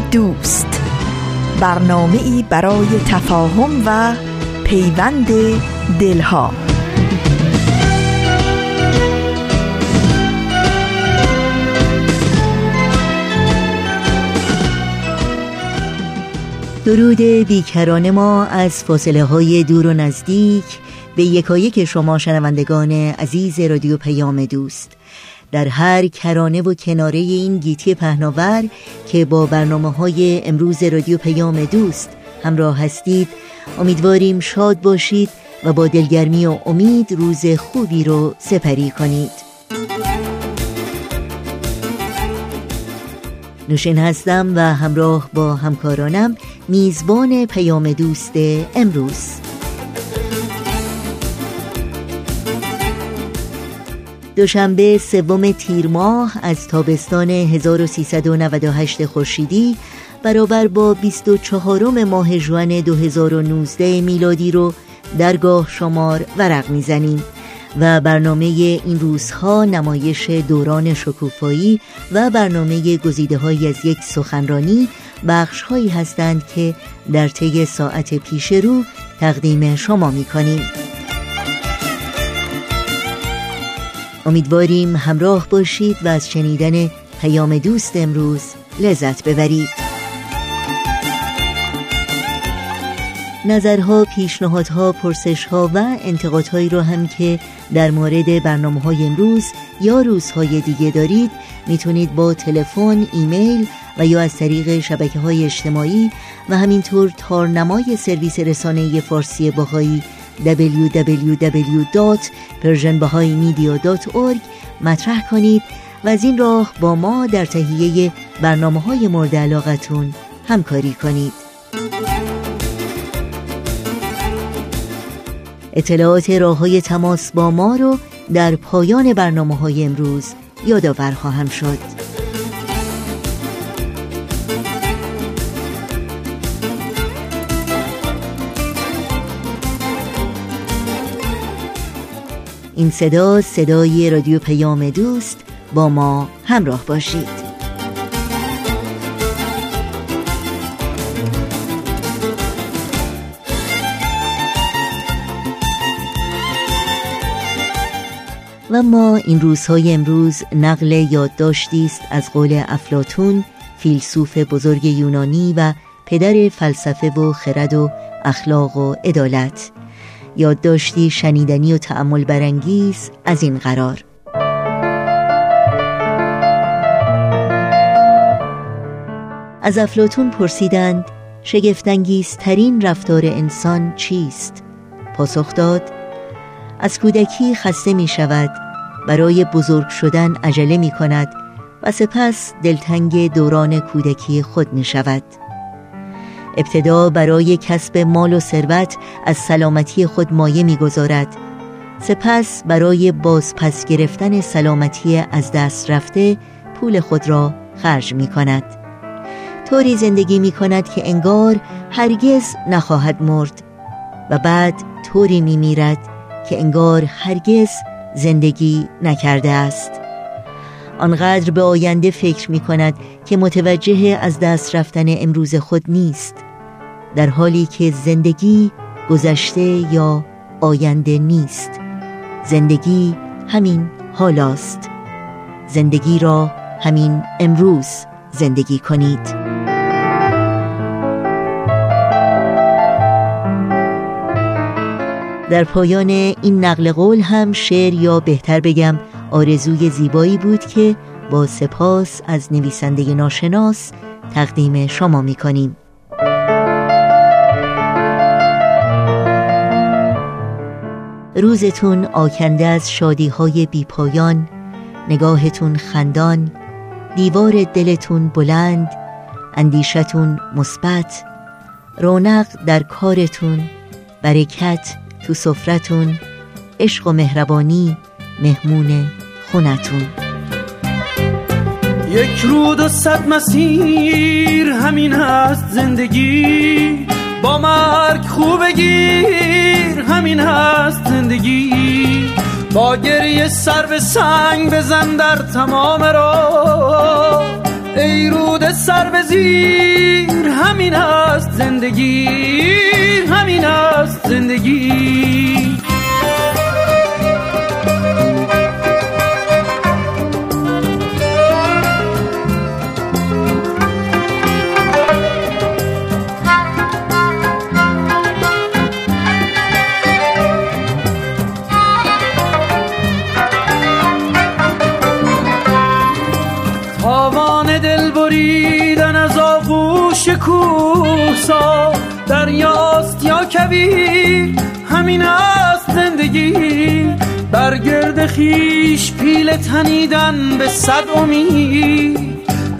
دوست. برنامه ای برای تفاهم و پیوند دلها. درود بیکران ما از فاصله های دور و نزدیک. به یکایک شما شنوندگان عزیز رادیو پیام دوست. در هر کرانه و کناره این گیتی پهناور که با برنامه های امروز رادیو پیام دوست همراه هستید امیدواریم شاد باشید و با دلگرمی و امید روز خوبی رو سپری کنید. نوشین هستم و همراه با همکارانم میزبان پیام دوست امروز. دوشنبه سوم تیر ماه از تابستان 1398 خورشیدی برابر با 24 ماه جوان 2019 میلادی رو درگاه شمار ورق می‌زنیم و برنامه این روزها نمایش دوران شکوفایی و برنامه گزیده های از یک سخنرانی بخش هایی هستند که در طی ساعت پیش رو تقدیم شما می کنیم. امیدواریم همراه باشید و از شنیدن پیام دوست امروز لذت ببرید. نظرها، پیشنهادها، پرسشها و انتقادهایی رو هم که در مورد برنامه های امروز یا روزهای دیگه دارید می‌تونید با تلفن، ایمیل و یا از طریق شبکه های اجتماعی و همینطور تارنمای سرویس رسانه فارسی باهایی www.persianbahaimedia.org مطرح کنید و از این راه با ما در تهیه برنامه های مورد علاقتون همکاری کنید. اطلاعات راه های تماس با ما رو در پایان برنامه های امروز یادآور خواهم شد. این صدا صدای رادیو پیام دوست با ما همراه باشید. و ما این روزهای امروز نقل یادداشتی است از قول افلاتون فیلسوف بزرگ یونانی و پدر فلسفه و خرد و اخلاق و عدالت. یادداشتی شنیدنی و تعمل برانگیز از این قرار از افلاتون پرسیدند ترین رفتار انسان چیست؟ پاسخ داد از کودکی خسته می شود برای بزرگ شدن عجله می کند و سپس دلتنگ دوران کودکی خود می شود ابتدا برای کسب مال و ثروت از سلامتی خود مایه می‌گذارد. سپس برای بازپس گرفتن سلامتی از دست رفته پول خود را خرج می کند طوری زندگی می کند که انگار هرگز نخواهد مرد. و بعد طوری می میرد که انگار هرگز زندگی نکرده است. آنقدر به آینده فکر می کند که متوجه از دست رفتن امروز خود نیست. در حالی که زندگی گذشته یا آینده نیست. زندگی همین حالاست. زندگی را همین امروز زندگی کنید. در پایان این نقل قول هم شعر یا بهتر بگم آرزوی زیبایی بود که با سپاس از نویسنده ناشناس تقدیم شما می کنیم روزتون آکنده از شادی های بی پایان نگاهتون خندان دیوار دلتون بلند اندیشتون مثبت رونق در کارتون برکت تو سفرتون عشق و مهربانی مهمون خونتون. یک رود و صد مسیر همین هست زندگی. با مرگ خوب گیر همین هست زندگی. با گریه سر به سنگ بزن در تمام را ای رود سر به زیر همین هست زندگی همین هست. کبیر همین است زندگی. برگرد خیش پیل تنیدن به صد امید.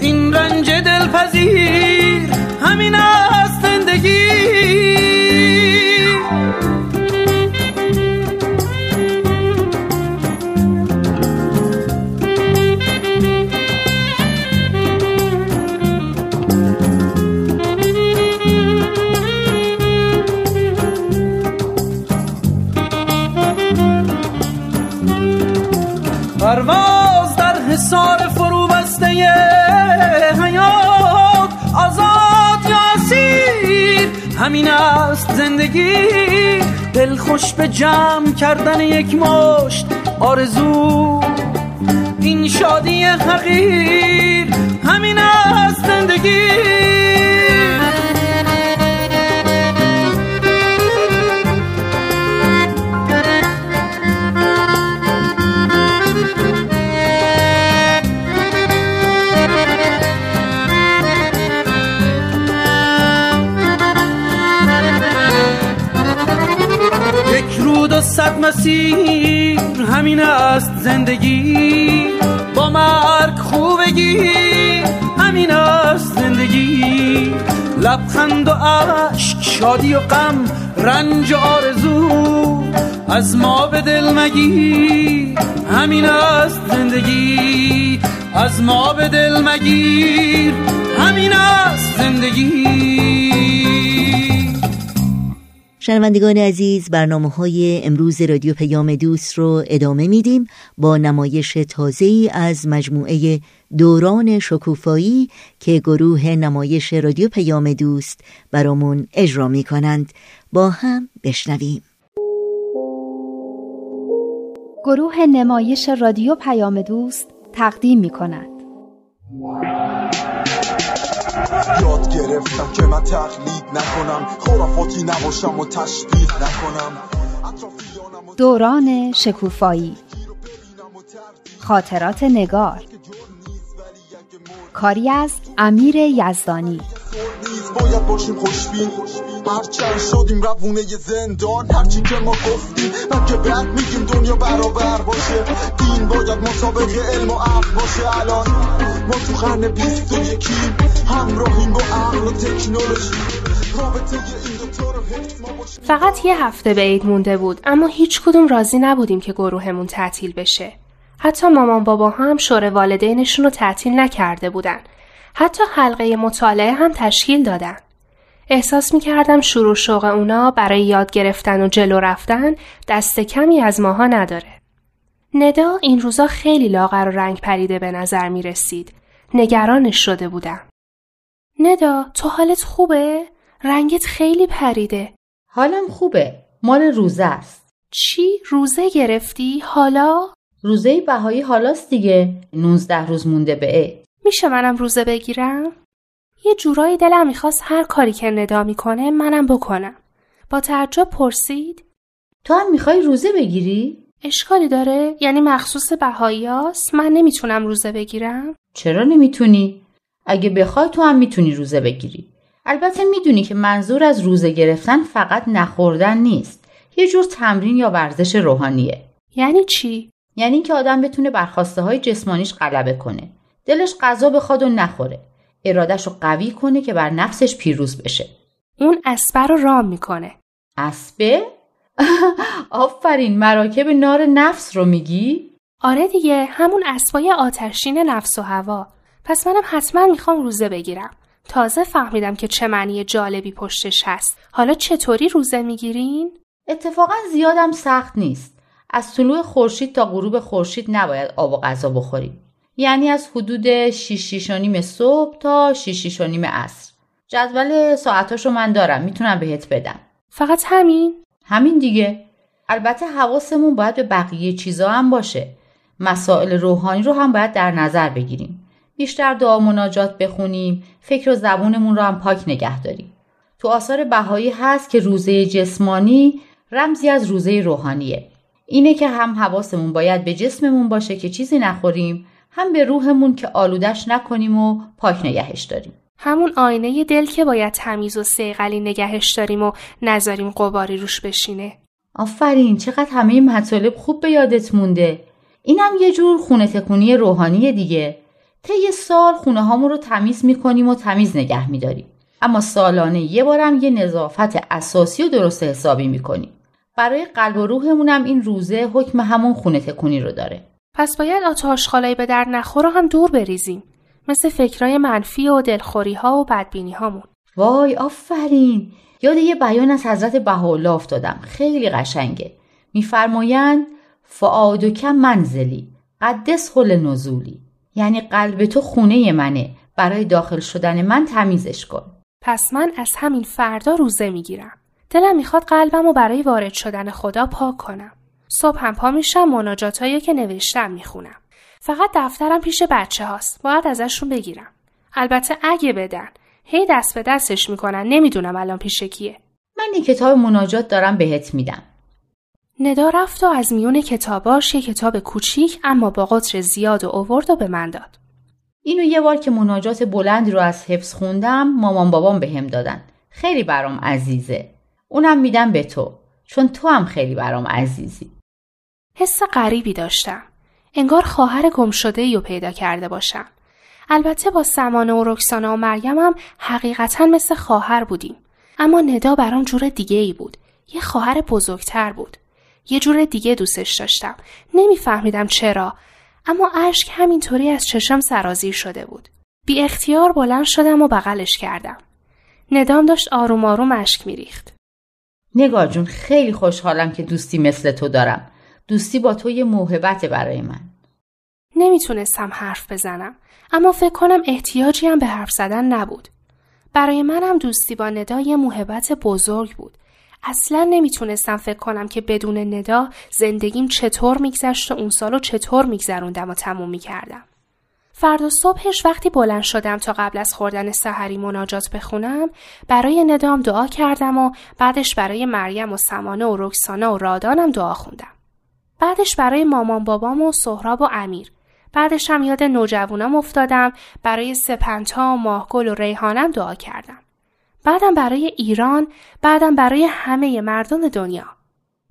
این رنج دلپذیر همین است زندگی. حصار فرو بسته حیات آزاد یا اسیر همین است زندگی. دل خوش به جمع کردن یک مشت آرزو. این شادی حقیر همین است زندگی. مسیر همین است زندگی. با مرگ خوبگی همین است زندگی. لبخند و عشق شادی و غم رنج و آرزو از ما به دل مگیر. همین است زندگی. از ما به دل مگیر. همین است زندگی. شنوندگان عزیز برنامه های امروز رادیو پیام دوست رو ادامه میدیم با نمایش تازه از مجموعه دوران شکوفایی که گروه نمایش رادیو پیام دوست برامون اجرا می کنند با هم بشنویم. گروه نمایش رادیو پیام دوست تقدیم می کند یاد گرفتم که من تقلید نکنم خرافاتی نباشم و تشبیه نکنم. دوران شکوفایی. خاطرات نگار. کاری از امیر یزدانی. باید باشیم خوشبین. هرچند شدیم روونه زندان هرچی که ما گفتیم من که بعد میگیم دنیا برابر باشه. دین باید مسابقه علم و عقل باشه. الان ما تو قرن بیست و یکیم همراهیم با عقل و تکنولوژی. فقط یه هفته به عید مونده بود اما هیچ کدوم راضی نبودیم که گروهمون تعطیل بشه. حتی مامان بابا هم شور والدینشون رو تعطیل نکرده بودن. حتی حلقه مطالعه هم تشکیل دادن. احساس می کردم شروع شوق اونا برای یاد گرفتن و جلو رفتن دست کمی از ماها نداره. ندا این روزا خیلی لاغر و رنگ پریده به نظر می رسید. نگرانش شده بودم. ندا تو حالت خوبه؟ رنگت خیلی پریده. حالم خوبه. مال روزه است. چی؟ روزه گرفتی؟ حالا؟ روزه بهایی حالاست دیگه. 19 روز مونده به عید. میشه منم روزه بگیرم؟ یه جورایی دلم می‌خواست هر کاری که ندا می‌کنه منم بکنم. با تعجب پرسید تو هم می‌خوای روزه بگیری؟ اشکالی داره؟ یعنی مخصوص بهاییاست؟ من نمی‌تونم روزه بگیرم؟ چرا نمی‌تونی؟ اگه بخوای تو هم می‌تونی روزه بگیری. البته می‌دونی که منظور از روزه گرفتن فقط نخوردن نیست. یه جور تمرین یا ورزش روحانیه. یعنی چی؟ یعنی که آدم بتونه بر های جسمانیش غلبه کنه. دلش غذا بخواد و نخوره ارادش رو قوی کنه که بر نفسش پیروز بشه اون اسبه رو رام می‌کنه اسبه؟ آفرین مراکب نار نفس رو میگی؟ آره دیگه همون اسبای آتشین نفس و هوا. پس منم حتما می‌خوام روزه بگیرم. تازه فهمیدم که چه معنی جالبی پشتش هست. حالا چطوری روزه می‌گیرین؟ اتفاقا زیادم سخت نیست. از طلوع خورشید تا غروب خورشید نباید آب و غذا بخوریم. یعنی از حدود 6 نیم صبح تا 6 نیم عصر. جدول ساعتاشو من دارم می‌تونم بهت بدم. فقط همین؟ همین دیگه. البته حواسمون باید به بقیه چیزا هم باشه. مسائل روحانی رو هم باید در نظر بگیریم. بیشتر دعا مناجات بخونیم فکر و زبونمون رو هم پاک نگه داریم. تو آثار بهایی هست که روزه جسمانی رمزی از روزه روحانیه. اینه که هم حواسمون باید به جسممون باشه که چیزی نخوریم هم به روحمون که آلودش نکنیم و پاک نگهش داریم. همون آینه دل که باید تمیز و سیغلی نگهش داریم و نذاریم قباری روش بشینه. آفرین چقدر همه این مطالب خوب به یادت مونده. اینم یه جور خونه تکونی روحانی دیگه. طی سال خونه هامون رو تمیز می‌کنیم و تمیز نگه میداریم. اما سالانه یه بارم یه نظافت اساسی و درست حسابی می‌کنیم. برای قلب و روحمونم این روزه حکم همون خونه تکونی رو داره. پس باید آتاشخالایی به در نخور رو هم دور بریزیم. مثل فکرای منفی و دلخوری ها و بدبینی هامون وای آفرین! یاد یه بیان از حضرت بهاءالله افتادم. خیلی قشنگه. میفرمایند کم منزلی قدس خل نزولی یعنی قلب تو خونه منه. برای داخل شدن من تمیزش کن. پس من از همین فردا روزه می‌گیرم. دلم می‌خواد قلبم رو برای وارد شدن خدا پاک کنم. صبح هم پا میشم مناجات که نوشتم می‌خونم. فقط دفترم پیش بچه هاست. باید ازشون بگیرم. البته اگه بدن. هی دست به دستش می‌کنن. نمی‌دونم الان پیش کیه. من یه کتاب مناجات دارم بهت میدم. ندا رفت و از میون کتاباش یه کتاب کوچیک اما با قطر زیاد و اوورد و به من داد. اینو یه بار که مناجات بلند رو از حفظ خوندم مامان بابام بهم به دادن. خیلی برام عزیزه. اونم میدم به تو. چون تو هم خیلی برام عزیزی. حس غریبی داشتم. انگار خواهر گم شده رو پیدا کرده باشم البته با سمانه و رکسانا و مریم هم حقیقتا مثل خواهر بودیم. اما ندا برام جور دیگه ای بود. یه خواهر بزرگتر بود. یه جور دیگه دوستش داشتم. نمیفهمیدم چرا. اما اشک همینطوری از چشم سرازیر شده بود. بی اختیار بلند شدم و بغلش کردم. ندام داشت آروم آروم اشک میریخت. نگار جون خیلی خوشحالم که دوستی مثل تو دارم. دوستی با تو یه موهبت برای من نمی‌تونستم حرف بزنم اما فکر کنم احتیاجی هم به حرف زدن نبود برای منم دوستی با ندا یه موهبت بزرگ بود اصلا نمی‌تونستم فکر کنم که بدون ندا زندگیم چطور میگذشت و اون سالو چطور میگذروندم و تموم می‌کردم. فردا صبحش وقتی بلند شدم تا قبل از خوردن سحری مناجات بخونم برای ندام دعا کردم و بعدش برای مریم و سمانه و رکسانا و رادانم دعا خوندم. بعدش برای مامان بابام و سهراب و امیر. بعدش هم یاد نوجوانم افتادم برای سپنتا و ماهگل و ریحانم دعا کردم. بعدم برای ایران بعدم برای همه مردم دنیا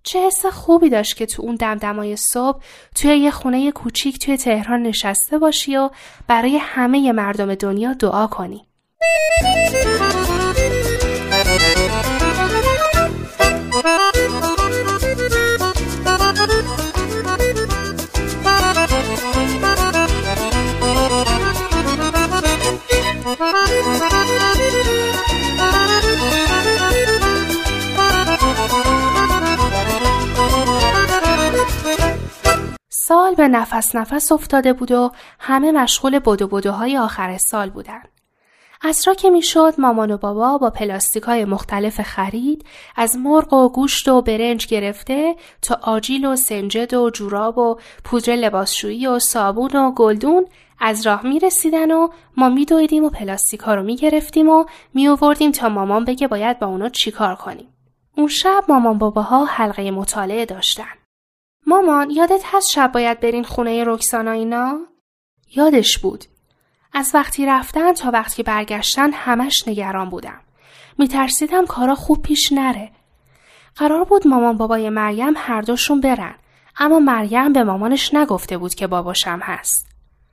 چه حس خوبی داشت که تو اون دمدمای صبح توی یه خونه کوچیک توی تهران نشسته باشی و برای همه مردم دنیا دعا کنی سال به نفس نفس افتاده بود و همه مشغول بدو بدوهای آخر سال بودن. را که می‌شد مامان و بابا با پلاستیک های مختلف خرید از مرغ و گوشت و برنج گرفته تا آجیل و سنجد و جوراب و پودر لباسشویی و صابون و گلدون از راه می رسیدن و ما می دویدیم و پلاستیک ها رو می گرفتیم و می آوردیم تا مامان بگه باید با اونا چیکار کنیم. اون شب مامان باباها حلقه مطالعه داشتن. مامان یادت هست شب باید برین خونه رکسانا اینا؟ یادش بود. از وقتی رفتن تا وقتی برگشتن همش نگران بودم. میترسیدم کارا خوب پیش نره. قرار بود مامان بابای مریم هر دوشون برن. اما مریم به مامانش نگفته بود که باباشم هست.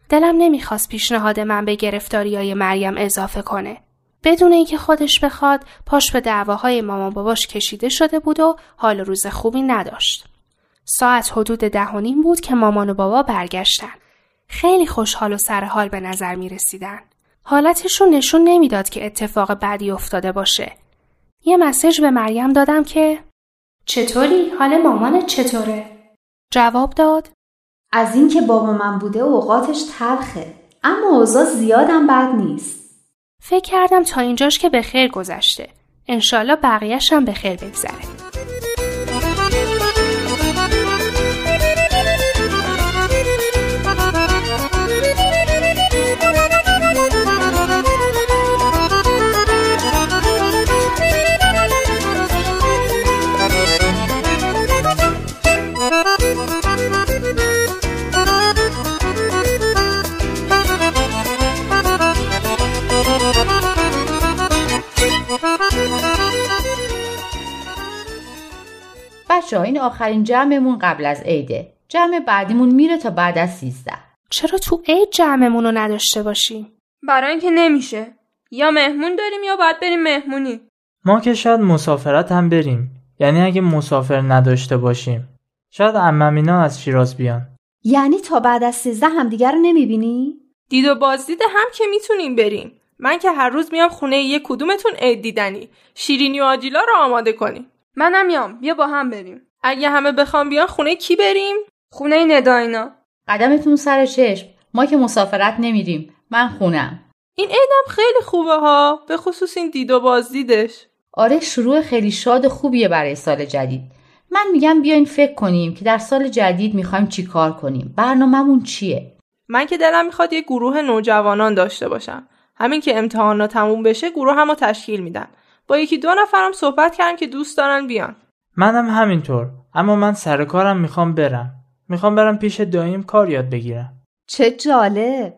دلم نمی‌خواست پیشنهاد من به گرفتاری های مریم اضافه کنه. بدون اینکه خودش بخواد پاش به دعواهای مامان باباش کشیده شده بود و حال روز خوبی نداشت. ساعت حدود ده و نیم بود که مامان و بابا برگشتن. خیلی خوشحال و سرحال به نظر می رسیدن. حالتشون نشون نمی‌داد که اتفاق بعدی افتاده باشه. یه مسیج به مریم دادم که چطوری؟ حال مامانت چطوره؟ جواب داد از اینکه بابا من بوده اوقاتش تلخه اما اوضاع زیادم بد نیست. فکر کردم تا اینجاش که به خیر گذشته. انشالله بقیهش هم به خیر بگذره. بچه این آخرین جمعمون قبل از عیده. جمع بعدیمون میره تا بعد از سیزده. چرا تو عید جمعمون رو نداشته باشیم؟ برای اینکه نمیشه. یا مهمون داریم یا باید بریم مهمونی. ما که شاید مسافرت هم بریم. یعنی اگه مسافر نداشته باشیم. شاید عمم از شیراز بیان. یعنی تا بعد از سیزده همدیگر رو نمی‌بینی؟ دید و بازدید هم که می‌تونیم بریم. من که هر روز میام خونه یک کدومتون عید دیدنی. شیرینی و آجیلا رو آماده کنیم. منم میام. بیا با هم بریم. اگه همه بخوام بیان خونه کی بریم؟ خونه نداینا. قدمتون سر چشم. ما که مسافرت نمیریم. من خونم. این عیدم خیلی خوبه ها. به خصوص این دید و بازدیدش. آره شروع خیلی شاد خوبیه برای سال جدید. من میگم بیاین فکر کنیم که در سال جدید می‌خوایم چی کار کنیم. برنامهمون چیه؟ من که دلم می‌خواد یه گروه نوجوانان داشته باشم. همین که امتحانا تموم بشه گروه همو تشکیل میدن. با یکی دو نفرم صحبت کردن که دوست دارن بیان. منم همینطور اما من سر کارم می‌خوام برم. می‌خوام برم پیش دایم کار یاد بگیرم. چه جالب.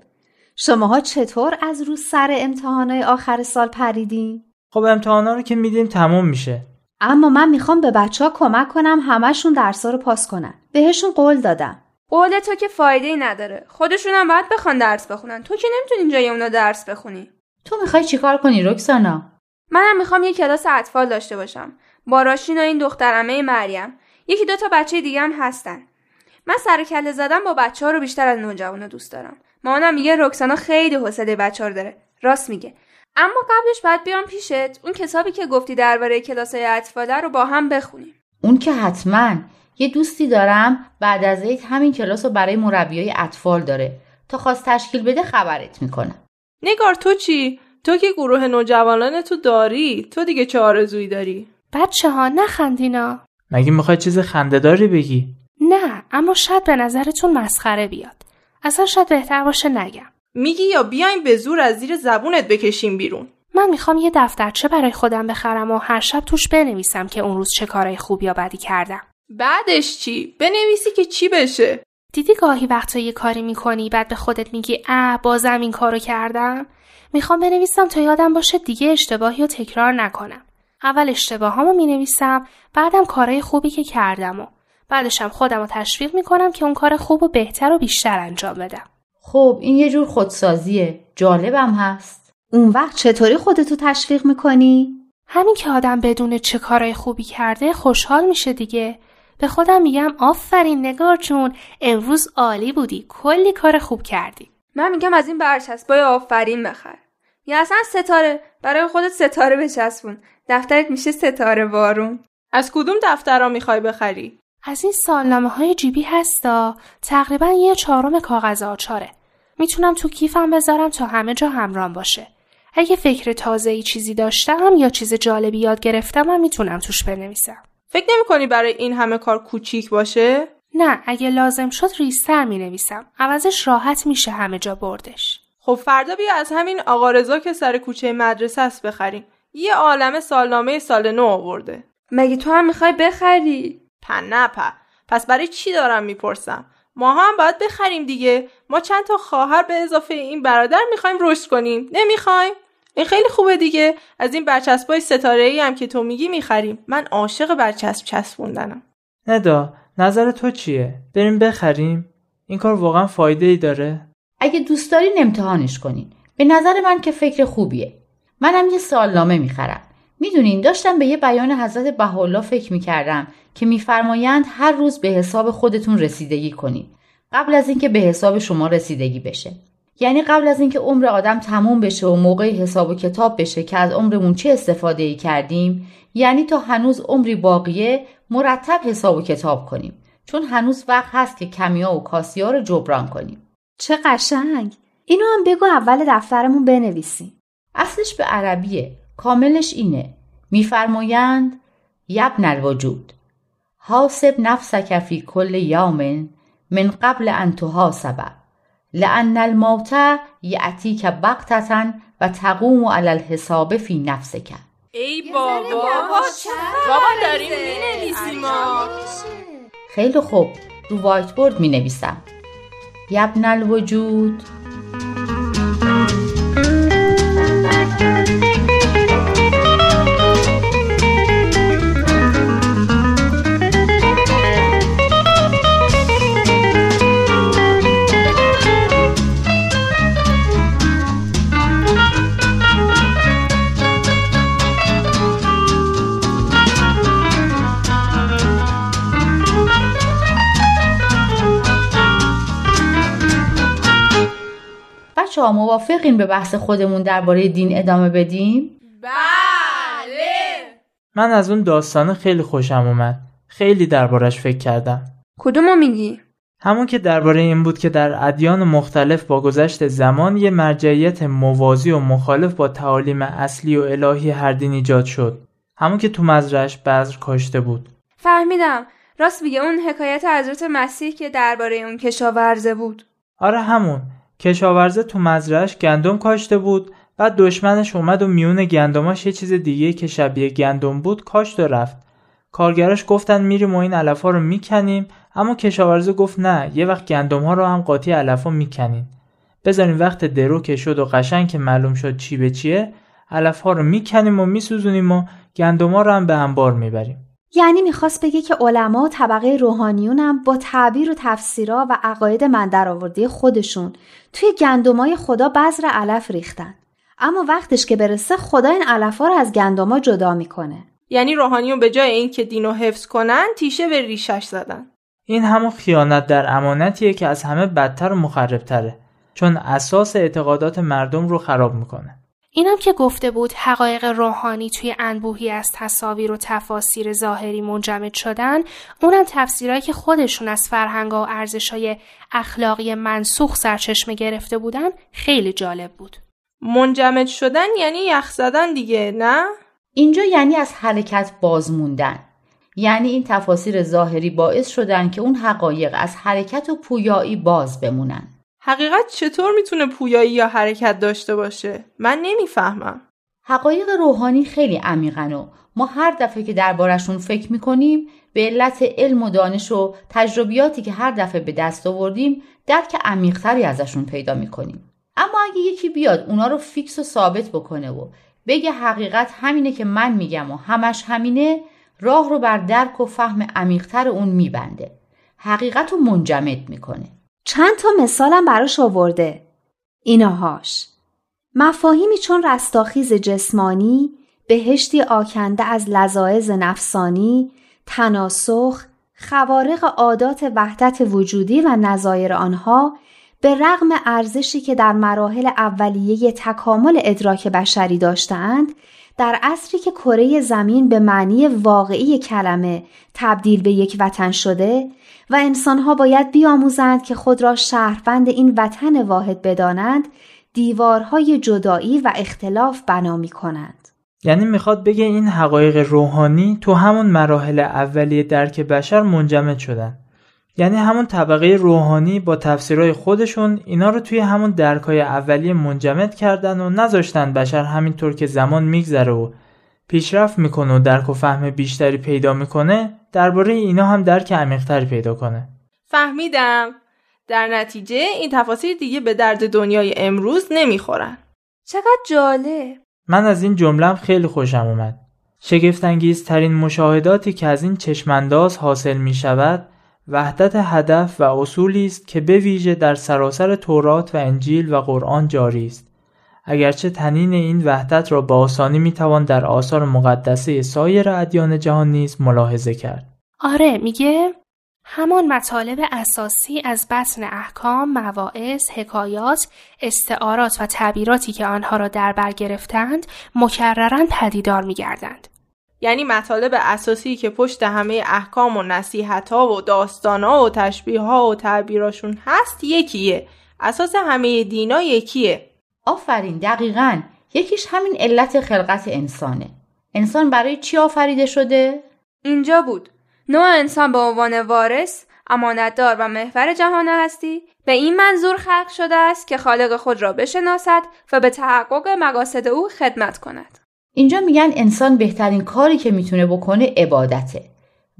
شماها چطور از رو سر امتحانای آخر سال پریدین؟ خب امتحانا رو که میدیم تموم میشه. اما من می‌خوام به بچه ها کمک کنم همشون درسا رو پاس کنن. بهشون قول دادم. قول تو که فایده ای نداره. خودشون هم باید بخوان درس بخونن. تو که نمی‌تونی جای اونا درس بخونی. تو می‌خوای چیکار کنی رکسانا؟ منم می‌خوام یه کلاس اطفال داشته باشم. با راشین و این دخترمه مریم. یکی دو تا بچه دیگه هم هستن. من سر کله زدم با بچه ها رو بیشتر از نوجوانا دوست دارم. مامانم میگه رکسانا خیلی حوصله بچه ها داره. راست میگه. اما قبلش باید بیام پیشت. اون کتابی که گفتی درباره کلاس اطفاله رو با هم بخونیم. اون که حتما یه دوستی دارم بعد از عید همین کلاس رو برای مربیای اطفال داره. تا خواست تشکیل بده خبرت می‌کنه نگار تو چی؟ تو که گروه نوجوانان تو داری تو دیگه چه آرزویی داری؟ بچه ها نخندینا مگه می‌خوای چیز خندهداری بگی؟ نه اما شاید به نظرتون مسخره بیاد. اصلا شاید بهتر باشه نگم. میگی یا بیایم به زور از زیر زبونت بکشیم بیرون؟ من می‌خوام یه دفترچه برای خودم بخرم و هر شب توش بنویسم که اون روز چه کارهای خوب یا بدی کردم. بعدش چی؟ بنویسی که چی بشه؟ دیدی گاهی وقتا یه کاری می‌کنی بعد به خودت میگی اه بازم این کارو کردم؟ می‌خوام بنویسم تا یادم باشه دیگه اشتباهی رو تکرار نکنم. اول اشتباهامو می‌نویسم بعدم کارهای خوبی که کردم و بعدشم خودم رو تشویق می‌کنم که اون کار خوب و بهتر و بیشتر انجام بدم. خب این یه جور خودسازیه. جالبم هست. اون وقت چطوری خودتو تشویق می‌کنی؟ همین که آدم بدون چه کارهای خوبی کرده خوشحال میشه دیگه. به خودم میگم آفرین نگار جون امروز عالی بودی. کلی کار خوب کردی. من میگم از این برچسبای آفرین بخر. یا اصلا ستاره برای خودت ستاره بچسبون. دفترت میشه ستاره بارون از کدوم دفترها می‌خوای بخری؟ از این سالنامه های جیبی هستا. تقریبا یه چهارم کاغذ آچاره. می‌تونم تو کیفم بذارم تا همه جا همرام باشه. اگه فکر تازه ای چیزی داشتم یا چیز جالبی یاد گرفتم هم می‌تونم توش بنویسم. فکر نمی کنی برای این همه کار کوچیک باشه؟ نه اگه لازم شد ریستر می نویسم عوضش راحت میشه همه جا بردش. خب فردا بیا از همین آقا رضا که سر کوچه مدرسه است بخریم. یه عالم سالنامه سال نو آورده. مگه تو هم می‌خوای بخری؟ پن نه پس برای چی دارم می‌پرسم؟ ما هم باید بخریم دیگه. ما چند تا خواهر به اضافه این برادر می‌خوایم رشد کنیم. نمی‌خوایم. این خیلی خوبه دیگه. از این برچسبای ستاره ای هم که تو میگی می‌خریم. من عاشق برچسب چسبوندنم. ندا نظر تو چیه؟ بریم بخریم؟ این کار واقعا فایده ای داره؟ اگه دوست دارین امتحانش کنین. به نظر من که فکر خوبیه. منم یه سالنامه می‌خرم. می‌دونین داشتم به یه بیان حضرت بهاءالله فکر می‌کردم که میفرمایند هر روز به حساب خودتون رسیدگی کنید قبل از اینکه به حساب شما رسیدگی بشه. یعنی قبل از اینکه عمر آدم تموم بشه و موقع حساب و کتاب بشه که از عمرمون چه استفاده ای کردیم یعنی تا هنوز عمری باقیه مرتب حساب و کتاب کنیم. چون هنوز وقت هست که کمیا و کاسیا رو جبران کنیم. چه قشنگ. اینو هم بگو اول دفترمون بنویسیم. اصلش به عربیه. کاملش اینه. میفرمایند یبن الوجود. حاسب نفسک فی کل یوم من قبل ان تحاسب. لان الموت یعتیک بغتتا و تقوم علی الحساب فی نفسک. ای بابا. بابا داریم؟ می‌نویسیم خیلی خوب. رو وایت بورد می نویسم یبن الوجود بچه ها موافقین به بحث خودمون درباره دین ادامه بدیم؟ بله. من از اون داستان خیلی خوشم اومد. خیلی دربارش فکر کردم. کدومو میگی؟ همون که درباره این بود که در ادیان مختلف با گذشت زمان یه مرجعیت موازی و مخالف با تعالیم اصلی و الهی هر دین ایجاد شد. همون که تو مزرعش بذر کاشته بود. فهمیدم. راست میگه اون حکایت حضرت مسیح که درباره اون کشاورزه بود. آره همون. کشاورزه تو مزرعش گندم کاشته بود بعد دشمنش اومد و میون گندماش یه چیز دیگه که شبیه گندم بود کاشت و رفت. کارگراش گفتن میریم و این علفا رو می‌کنیم اما کشاورزه گفت نه یه وقت گندم ها رو هم قاطی علفا می‌کنیم بذاریم وقت درو که شد و قشنگ که معلوم شد چی به چیه علف ها رو می‌کنیم و میسوزونیم و گندم ها رو هم به انبار می‌بریم. یعنی می‌خواست بگه که علما و طبقه روحانیونم با تعبیر و تفسیرها و عقاید من درآورده خودشون. توی گندمای خدا بذر علف ریختن. اما وقتش که برسه خدا این علفا رو از گندما جدا می‌کنه. یعنی روحانیون به جای اینکه دینو حفظ کنن تیشه به ریشش زدن. این همون خیانت در امانتیه که از همه بدتر و مخربتره. چون اساس اعتقادات مردم رو خراب می‌کنه. اینم که گفته بود حقایق روحانی توی انبوهی از تصاویر و تفاسیر ظاهری منجمد شدن اونم تفسیرهایی که خودشون از فرهنگا و ارزشهای اخلاقی منسوخ سرچشمه گرفته بودن خیلی جالب بود. منجمد شدن یعنی یخ زدن دیگه نه؟ اینجا یعنی از حرکت باز موندن. یعنی این تفاسیر ظاهری باعث شدن که اون حقایق از حرکت و پویایی باز بمونن. حقیقت چطور می‌تونه پویایی یا حرکت داشته باشه؟ من نمی‌فهمم. حقایق روحانی خیلی عمیقن و ما هر دفعه که دربارشون فکر می‌کنیم به علت علم و دانش و تجربیاتی که هر دفعه به دست آوردیم درک عمیقتری ازشون پیدا می‌کنیم. اما اگه یکی بیاد اونا رو فیکس و ثابت بکنه و بگه حقیقت همینه که من میگم و همش همینه راه رو بر درک و فهم عمیقتر اون میبنده. حقیقت رو منجمد می‌کنه. چند تا مثالم براش آورده. ایناهاش مفاهیمی چون رستاخیز جسمانی بهشتی آکنده از لذاعز نفسانی تناسخ خوارق عادات وحدت وجودی و نظایر آنها به رغم ارزشی که در مراحل اولیه تکامل ادراک بشری داشتند در عصری که کره زمین به معنی واقعی کلمه تبدیل به یک وطن شده و انسانها باید بیاموزند که خود را شهروند این وطن واحد بدانند دیوارهای جدایی و اختلاف بنا می کنند. یعنی می‌خواد بگه این حقایق روحانی تو همون مراحل اولیه درک بشر منجمد شدن یعنی همون طبقه روحانی با تفسیرهای خودشون اینا رو توی همون درکای اولیه منجمد کردن و نذاشتن بشر همینطور که زمان میگذره و پیشرفت می‌کنه و درک و فهم بیشتری پیدا می‌کنه درباره اینا هم درک عمیقتری پیدا کنه. فهمیدم. در نتیجه این تفاصیل دیگه به درد دنیای امروز نمی‌خورن. چقدر جالب. من از این جملم خیلی خوشم اومد. شگفتانگیز ترین مشاهداتی که از این چشمانداز حاصل می شود وحدت هدف و اصولی است که به ویژه در سراسر تورات و انجیل و قرآن جاری است اگرچه تنین این وحدت را با آسانی می‌توان در آثار مقدسه سایر ادیان جهان نیز ملاحظه کرد آره میگه همان مطالب اساسی از بطن احکام، مواعظ، حکایات، استعارات و تعبیراتی که آنها را در بر گرفتند مکررن پدیدار میگردند. یعنی مطالب اساسی که پشت همه احکام و نصیحت ها و داستان ها و تشبیه ها و تعبیراشون هست یکیه. اساس همه دینا یکیه. آفرین دقیقا یکیش همین علت خلقت انسانه. انسان برای چی آفریده شده؟ اینجا بود. نوع انسان به عنوان وارث، امانتدار و محور جهان هستی به این منظور خلق شده است که خالق خود را بشناسد و به تحقق مقاصد او خدمت کند. اینجا میگن انسان بهترین کاری که می‌تونه بکنه عبادته.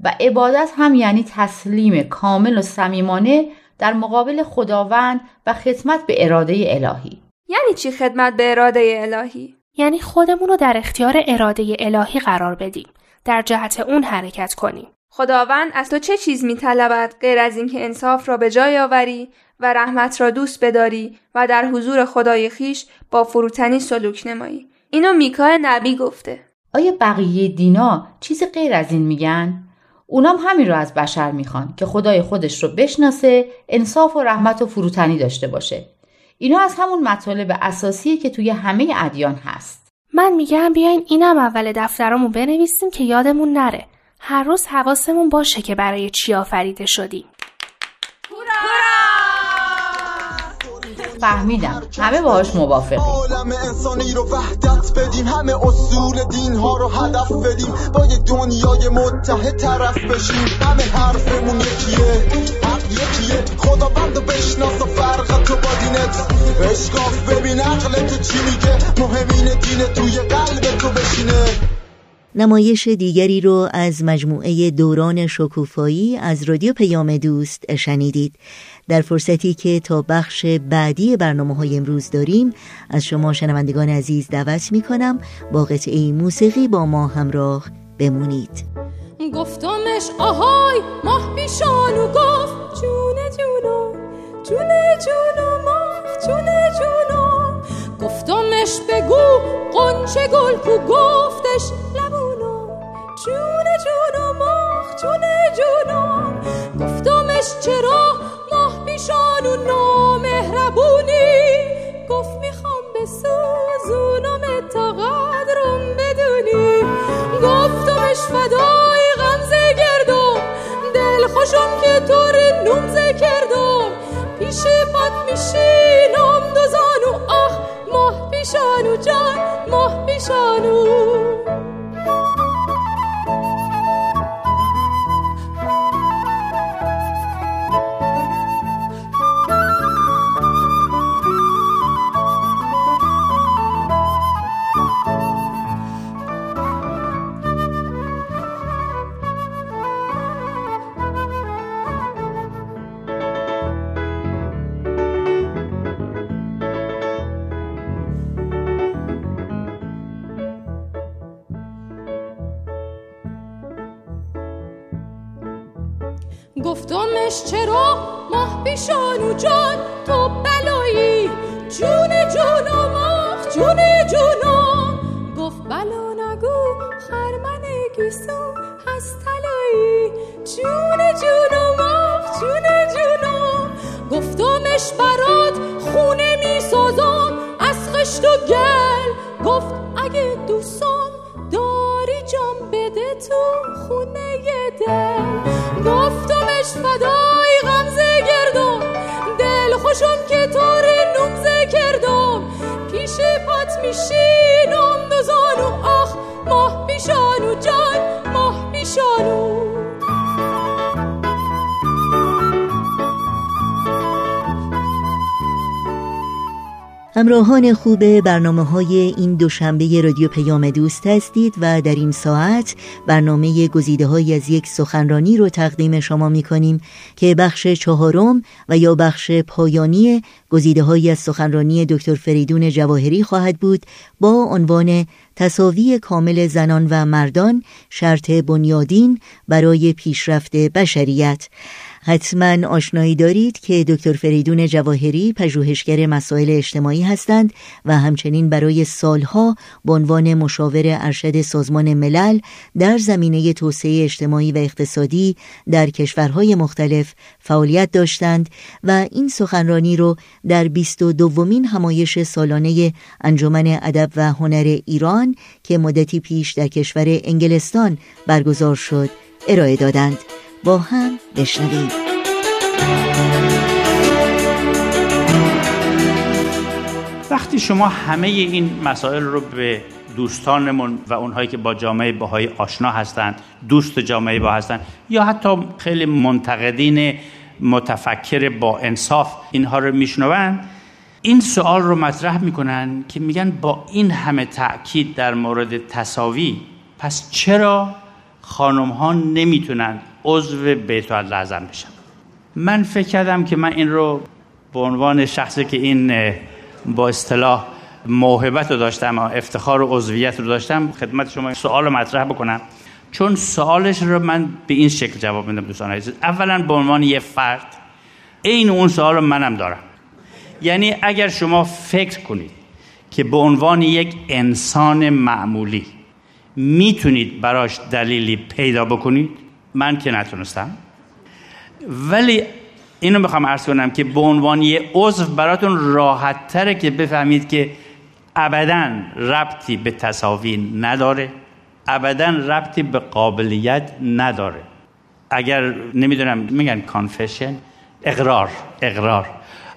و عبادت هم یعنی تسلیم کامل و صمیمانه در مقابل خداوند و خدمت به اراده الهی. یعنی چی خدمت به اراده الهی؟ یعنی خودمون رو در اختیار اراده الهی قرار بدیم. در جهت اون حرکت کنیم. خداوند از تو چه چیز میطلبد غیر از اینکه انصاف را به جای آوری و رحمت را دوست بداری و در حضور خدای خیش با فروتنی سلوک نمایی؟ اینو میکا نبی گفته. آیا بقیه دینا چیز غیر از این میگن؟ اونام همین رو از بشر می‌خوان که خدای خودش رو بشناسه انصاف و رحمت و فروتنی داشته باشه. اینا از همون مطالب اساسیه که توی همه ادیان هست. من میگم بیاین اینم اول دفترامون بنویسیم که یادمون نره. هر روز حواسمون باشه که برای چی آفریده شدیم. فهمیدم. همه باهاش موافقی عالم انسانی رو وحدت بدیم. همه اصول دین ها رو هدف بدیم. با یه دنیای متحد طرف بشیم. همه حرفمون یکیه. حق یکیه. خدا بند بشناس و فرق تو با دینت. اشکاف ببین عقلت چی میگه. مهمین دین توی قلب تو بشینه. نمایش دیگری رو از مجموعه دوران شکوفایی از رادیو پیام دوست شنیدید. در فرصتی که تا بخش بعدی برنامه های امروز داریم از شما شنوندگان عزیز دعوت می کنم با قطعه موسیقی با ما همراه بمونید. گفتمش آهای ماه و گفت جونه جونو جونه جونو ماه. جونه جونو گفتمش بگو قنچه گل کو گفتش لبونو جونه جونو ماه جونه جونو گفتمش چرا ماه پیشانو نامهربونی؟ گفت می‌خوام بسوزونم تا قدرم بدونی. گفتمش فدای غمزه گردم دل خوشم که طور نومزه کردم. پیش پات میشینم دو زانو آخ ماه پیشانو جان ماه پیشانو همراهان خوب برنامه های این دوشنبه رادیو پیام دوست هستید و در این ساعت برنامه گزیده های از یک سخنرانی رو تقدیم شما می کنیم که بخش چهارم و یا بخش پایانی گزیده های از سخنرانی دکتر فریدون جواهری خواهد بود با عنوان تصاوی کامل زنان و مردان شرط بنیادین برای پیشرفت بشریت. حتما آشنایی دارید که دکتر فریدون جواهری پژوهشگر مسائل اجتماعی هستند و همچنین برای سالها به عنوان مشاور ارشد سازمان ملل در زمینه توسعه اجتماعی و اقتصادی در کشورهای مختلف فعالیت داشتند و این سخنرانی رو در 22 دومین همایش سالانه انجمن ادب و هنر ایران که مدتی پیش در کشور انگلستان برگزار شد ارائه دادند. با هم بشنوید وقتی شما همه این مسائل رو به دوستانمون و اونهایی که با جامعه باهایی آشنا هستند دوست جامعه با هستند یا حتی خیلی منتقدین متفکر با انصاف اینها رو میشنوند این سوال رو مطرح می‌کنن که میگن با این همه تاکید در مورد تصاوی پس چرا خانم ها نمی‌تونن عضو بیت لازم بشن من فکر کردم که من این رو به عنوان شخصی که این با اصطلاح موهبت رو داشتم افتخار و عضویت رو داشتم خدمت شما سوال رو مطرح بکنم. چون سوالش رو من به این شکل جواب میدم دوستان عزیز. اولا به عنوان یه فرد این اون سوال رو منم دارم. یعنی اگر شما فکر کنید که به عنوان یک انسان معمولی می‌تونید براش دلیلی پیدا بکنید من که نتونستم. ولی اینو می‌خوام عرض کنم که به عنوان یه عضو براتون راحت تره که بفهمید که ابدا ربطی به تصاوی نداره. ابدا ربطی به قابلیت نداره. اگر نمی‌دونم میگن کانفشن اقرار اقرار.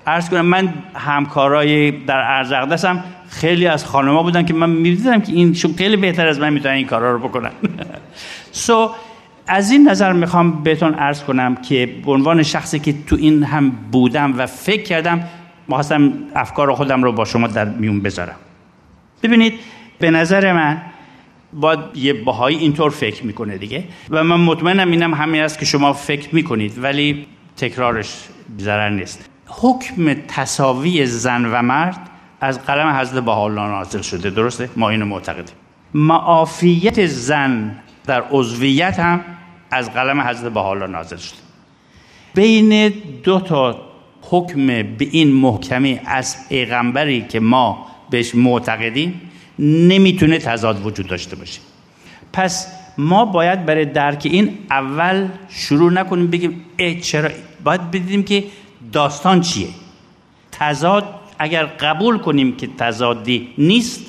عرض کنم من همکارای در ارزغدس هم خیلی از خانما بودن که من می‌دیدم که این خیلی بهتر از من می‌تونن این کارا رو بکنن. سو so, از این نظر می‌خوام بهتون عرض کنم که به عنوان شخصی که تو این هم بودم و فکر کردم خواستم افکار خودم رو با شما در میون بذارم. ببینید به نظر من باید یه باهایی اینطور فکر می‌کنه دیگه. و من مطمئنم اینم همین است که شما فکر می‌کنید ولی تکرارش ضرر نیست. حکم تصاوی زن و مرد از قلم حضرت بهاءالله نازل شده. درسته؟ ما اینو معتقدیم. معافیت زن در عضویت هم از قلم حضرت بهاءالله نازل شده بین دو تا حکم به این محکمی از پیغمبری که ما بهش معتقدیم نمی‌تونه تضاد وجود داشته باشه. پس ما باید برای درک این اول شروع نکنیم بگیم ای چرا؟ باید بدیم که داستان چیه. تضاد اگر قبول کنیم که تضادی نیست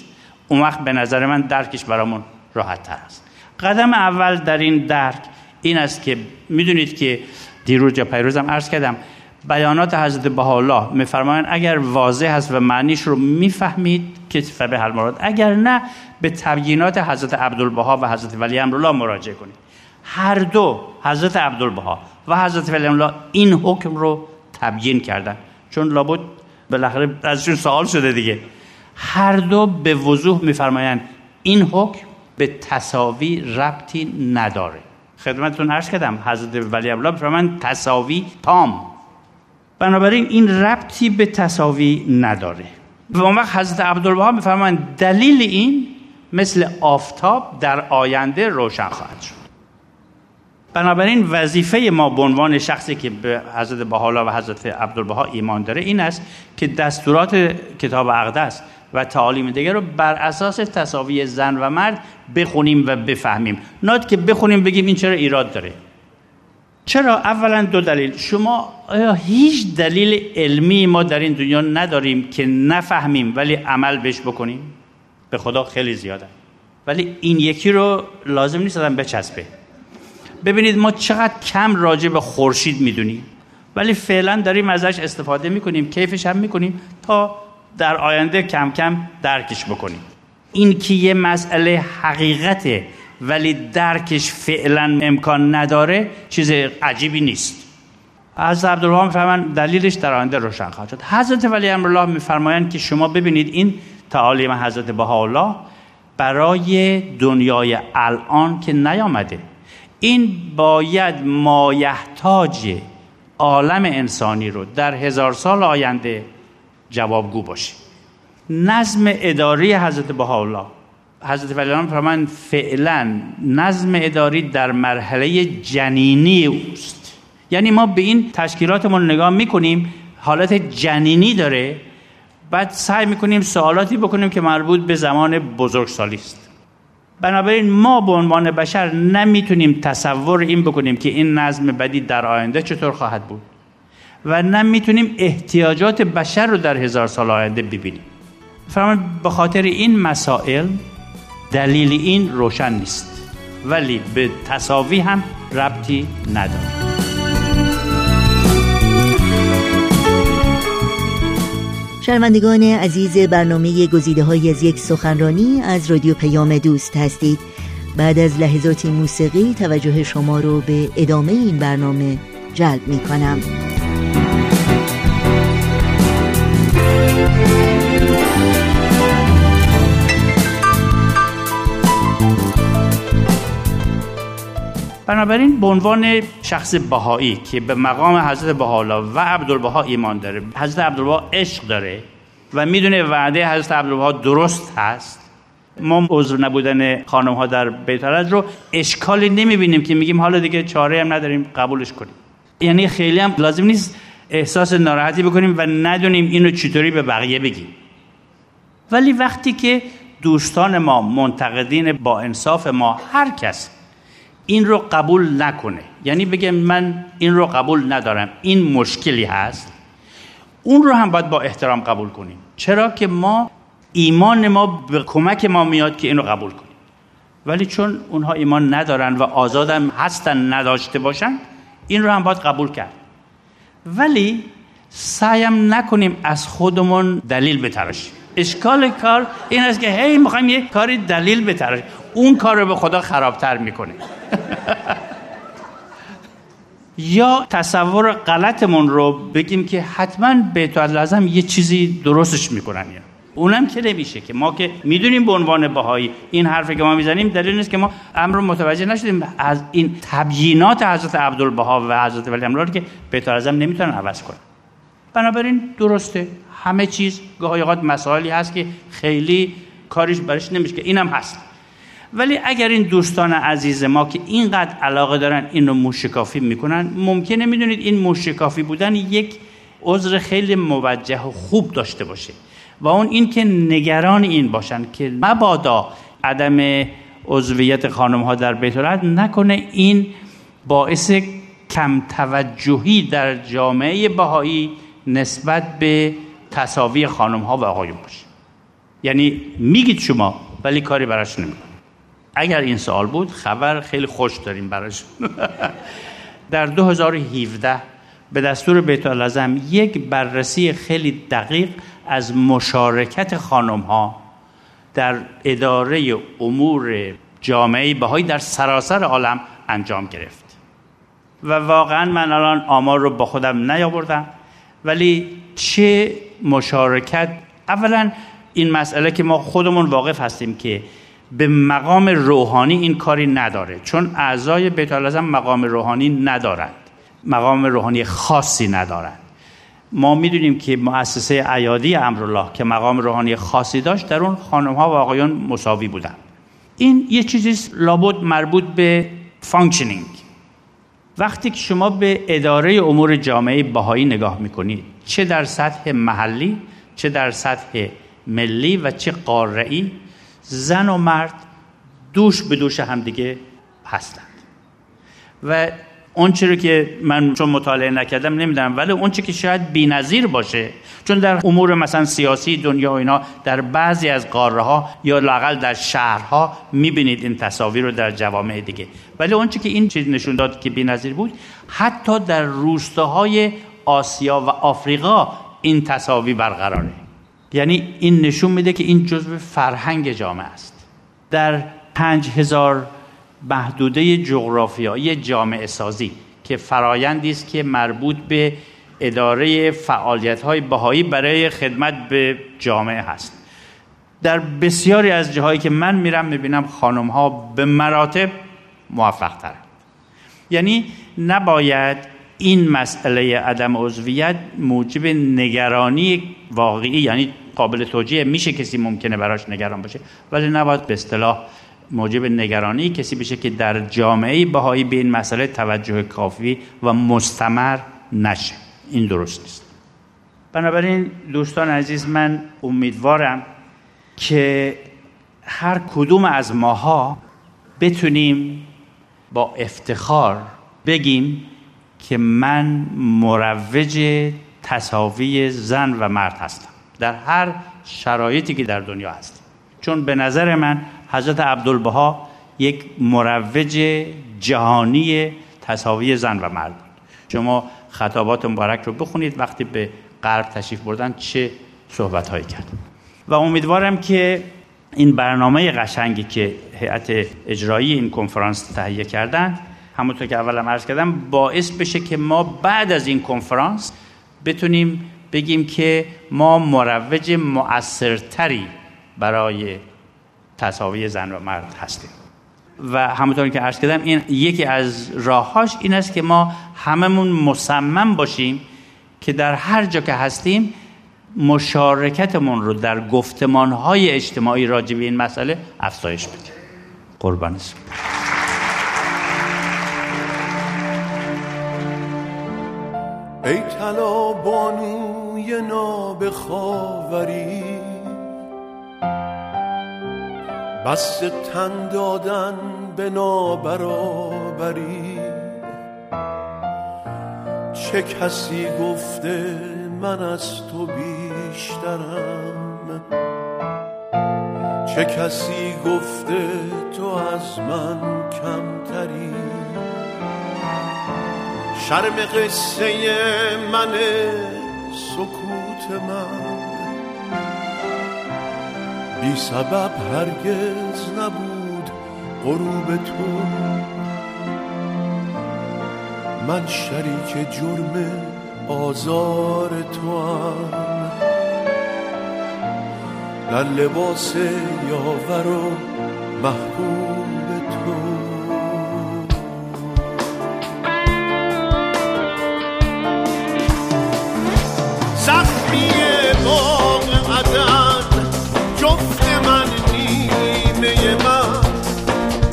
اون وقت به نظر من درکش برامون راحت تر است. قدم اول در این درک این است که می‌دونید که دیروز یا پیروزم عرض کردم بیانات حضرت بهاءالله میفرمایند اگر واضح هست و معنیش رو می‌فهمید که فبه حل مراد اگر نه به تبیینات حضرت عبدالبها و حضرت ولی امرالله مراجعه کنید. هر دو حضرت عبدالبها و حضرت ولی امرالله این حکم رو تبیین کردن. چون لابد بالاخره ازشون سوال شده دیگه. هر دو به وضوح میفرمایند این حکم به تصاوی ربطی نداره. خدمتتون عرض کردم حضرت ولی الله میفرمایند تصاوی تام. بنابراین این ربطی به تصاوی نداره. و اون وقت حضرت عبدالبها میفرمایند دلیل این مثل آفتاب در آینده روشن خواهد شد. بنابراین وظیفه ما به عنوان شخصی که به حضرت بهاءالله و حضرت عبدالبها ایمان داره این است که دستورات کتاب اقدس و تعالیم دیگر رو بر اساس تصاوی زن و مرد بخونیم و بفهمیم. نه که بخونیم بگیم این چرا ایراد داره. چرا؟ اولا دو دلیل. شما آیا هیچ دلیل علمی ما در این دنیا نداریم که نفهمیم ولی عمل بهش بکنیم؟ به خدا خیلی زیاده. ولی این یکی رو لازم نیست آدم بچسبه. ببینید ما چقدر کم راجع به خورشید می‌دونیم. ولی فعلا داریم ازش استفاده می‌کنیم کیفش هم می‌کنیم تا در آینده کم کم درکش بکنیم. این که یه مسئله حقیقته ولی درکش فعلا امکان نداره چیز عجیبی نیست. حضرت عبدالله میفرمایند دلیلش در آینده روشن خواهد شد. حضرت ولی امرالله میفرمایند که شما ببینید این تعالیم حضرت بهاءالله برای دنیای الان که نیامده. این باید مایحتاج عالم انسانی رو در هزار سال آینده جوابگو باشه. نظم اداری حضرت بهاءالله حضرت ولی فرمان فعلا نظم اداری در مرحله جنینی اوست. یعنی ما به این تشکیلاتمون نگاه می‌کنیم حالت جنینی داره بعد سعی می‌کنیم سوالاتی بکنیم که مربوط به زمان بزرگسالی است. بنابراین ما به عنوان بشر نمی‌تونیم تصور این بکنیم که این نظم بدی در آینده چطور خواهد بود و نمی‌تونیم احتیاجات بشر رو در هزار سال آینده ببینیم. فرمان به خاطر این مسائل دلیل این روشن نیست ولی به تصاوی هم ربطی نداره. شنوندگان عزیز برنامه گزیده های از یک سخنرانی از رادیو پیام دوست هستید. بعد از لحظاتی موسیقی توجه شما رو به ادامه این برنامه جلب می کنم بنابراین به عنوان شخص بهایی که به مقام حضرت بهاءالله و عبدالبها ایمان داره حضرت عبدالبها عشق داره و می‌دونه وعده حضرت عبدالبها درست هست ما عذر نبودن خانم ها در بیت رو اشکالی نمی‌بینیم که میگیم حالا دیگه چاره هم نداریم قبولش کنیم. یعنی خیلی هم لازم نیست احساس ناراحتی بکنیم و ندونیم اینو چطوری به بقیه بگیم. ولی وقتی که دوستان ما منتقدین با انصاف ما هر کس این رو قبول نکنه. یعنی بگه من این رو قبول ندارم. این مشکلی هست. اون رو هم باید با احترام قبول کنیم. چرا که ما ایمان ما به کمک ما میاد که این رو قبول کنیم. ولی چون اونها ایمان ندارن و آزادم هستن نداشته باشن این رو هم باید قبول کرد. ولی سعیم نکنیم از خودمون دلیل بتراشیم. اشکال کار این است که هی می‌خوایم یه کاری دلیل بتراشیم. اون کار رو به خدا خرابتر می‌کنه یا تصور غلطمون رو بگیم که حتما بیت لازم یه چیزی درستش می‌کنن یا؟ اونم که نمیشه که ما که می‌دونیم به عنوان بهایی این حرفی که ما می‌زنیم دلیل نیست که ما امر متوجه نشدیم. از این تبیینات حضرت عبدالبها و حضرت ولی امرار که بیت لازم نمی‌تونن عوض کنن. بنابراین درسته. همه چیز گاهی اوقات مسائلی هست که خیلی کاریش برش نمیشه. که اینم هست. ولی اگر این دوستان عزیز ما که اینقدر علاقه دارن این رو موشکافی می‌کنن ممکنه می‌دونید این موشکافی بودن یک عذر خیلی موجه و خوب داشته باشه. و اون این که نگران این باشن که مبادا عدم عضویت خانم ها در بیت نکنه این باعث کم توجهی در جامعه بهایی نسبت به تصاوی خانم ها و آقایون باشه. یعنی میگید شما ولی کاری براش نمی‌کنه اگر این سوال بود خبر خیلی خوش داریم براش. در 2017 به دستور بیت العظم یک بررسی خیلی دقیق از مشارکت خانم ها در اداره امور جامعه بهایی در سراسر عالم انجام گرفت. و واقعا من الان آمار رو با خودم نیاوردم ولی چه مشارکت؟ اولا این مسئله که ما خودمون واقف هستیم که به مقام روحانی این کاری نداره چون اعضای بیت مقام روحانی ندارند مقام روحانی خاصی ندارند. ما می‌دونیم که مؤسسه عیادی امرالله که مقام روحانی خاصی داشت در اون خانم ها و آقایان مساوی بودن این یه چیزی لابد مربوط به functioning وقتی که شما به اداره امور جامعه بهایی نگاه می‌کنید چه در سطح محلی چه در سطح ملی و چه قاره‌ای زن و مرد دوش به دوش همدیگه هستند. و اون رو که من چون مطالعه نکردم نمی‌دونم ولی اون که شاید بی‌نظیر باشه چون در امور مثلا سیاسی دنیا و اینا در بعضی از قاره ها یا لاقل در شهرها می‌بینید این تصاویر رو در جوامع دیگه. ولی اون که این چیز نشون داد که بی‌نظیر بود حتی در روستاهای آسیا و آفریقا این تصاویر برقراره. یعنی این نشون میده که این جزو فرهنگ جامعه است. در پنج هزار محدوده جغرافیایی جامعه سازی که فرایندی است که مربوط به اداره فعالیت های بهایی برای خدمت به جامعه هست. در بسیاری از جاهایی که من میرم می‌بینم خانم ها به مراتب موفق تر یعنی نباید این مسئله عدم عضویت موجب نگرانی واقعی یعنی قابل توجیه. میشه کسی ممکنه براش نگران باشه ولی نباید به اصطلاح موجب نگرانی کسی بشه که در جامعه بهایی به این مسئله توجه کافی و مستمر نشه. این درست نیست. بنابراین دوستان عزیز من امیدوارم که هر کدوم از ماها بتونیم با افتخار بگیم که من مروج تصاوی زن و مرد هستم. در هر شرایطی که در دنیا هست. چون به نظر من حضرت عبدالبها یک مروج جهانی تصاوی زن و مرد بود. شما خطابات مبارک رو بخونید وقتی به غرب تشریف بردن چه صحبت هایی کرد. و امیدوارم که این برنامه قشنگی که هیئت اجرایی این کنفرانس تهیه کردن همونطور که اولم عرض کردم باعث بشه که ما بعد از این کنفرانس بتونیم بگیم که ما مروج مؤثرتری برای تصاوی زن و مرد هستیم. و همونطور که عرض کردم این یکی از راههاش این است که ما هممون مصمم باشیم که در هر جا که هستیم مشارکتمون رو در گفتمانهای اجتماعی راجع به این مسئله افزایش بدیم. قربان ای طلا بانوی نابخاوری بس تن دادن به نابرابری. چه کسی گفته من از تو بیشترم؟ چه کسی گفته تو از من کمتری؟ شرم قصه من سکوت من. بی سبب هرگز نبود غروب تو. من شریک جرم آزار تو هم در لباس یاور و محبوب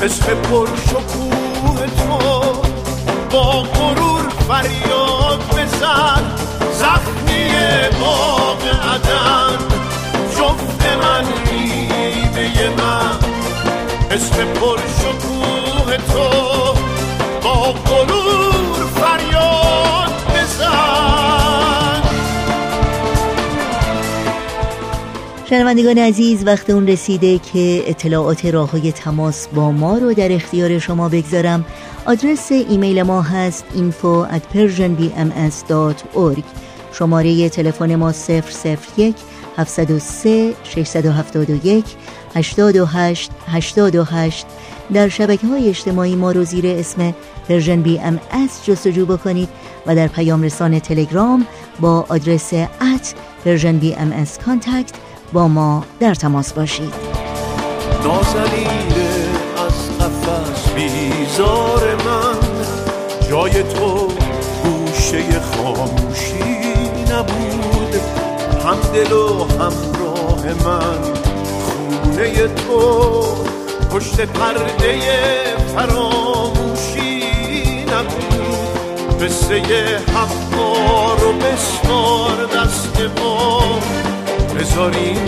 عشق پر شکوه تو. با غرور فریاد بزن. زخمی باغ عدن جفت من نیمه من. عشق پر شکوه تو. با غرور شنوندگان عزیز وقت اون رسیده که اطلاعات راه های تماس با ما رو در اختیار شما بگذارم. آدرس ایمیل ما هست info at persianbms.org شماره تلفن ما 001 703 671 828 828 در شبکه های اجتماعی ما رو زیر اسم Persian BMS جستجو بکنید و در پیام رسان تلگرام با آدرس at Persian BMS contact با ما در تماس باشید. نازنین از قفس بیزار من. جای تو گوشه خاموشی نبود. هم دل و همراه من. خونه تو پشت پرده فراموشی نبود. قصه حقا رو بسپار دست ما. بذاریم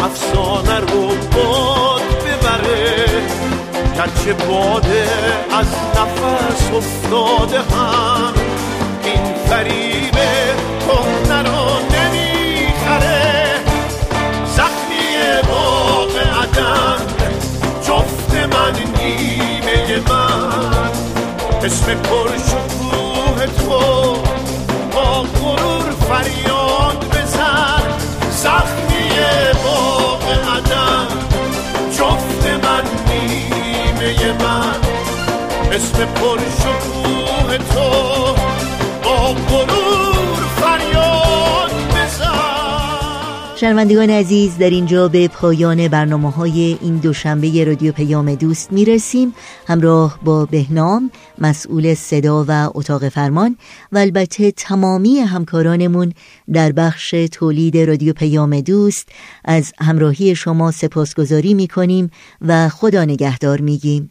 افسانه رو باد ببره. گرچه باده از نفس افتاده هم این فریبه کهنه رو نمی‌خره. زخمی باغ عدن جفت من نیمه من. اسم پر اسم پر شکوه تو. با غرور فریاد بزن. شنوندگان عزیز در اینجا به پایان برنامه های این دوشنبه رادیو پیام دوست می رسیم همراه با بهنام مسئول صدا و اتاق فرمان و البته تمامی همکارانمون در بخش تولید رادیو پیام دوست. از همراهی شما سپاسگزاری می کنیم و خدا نگهدار می گیم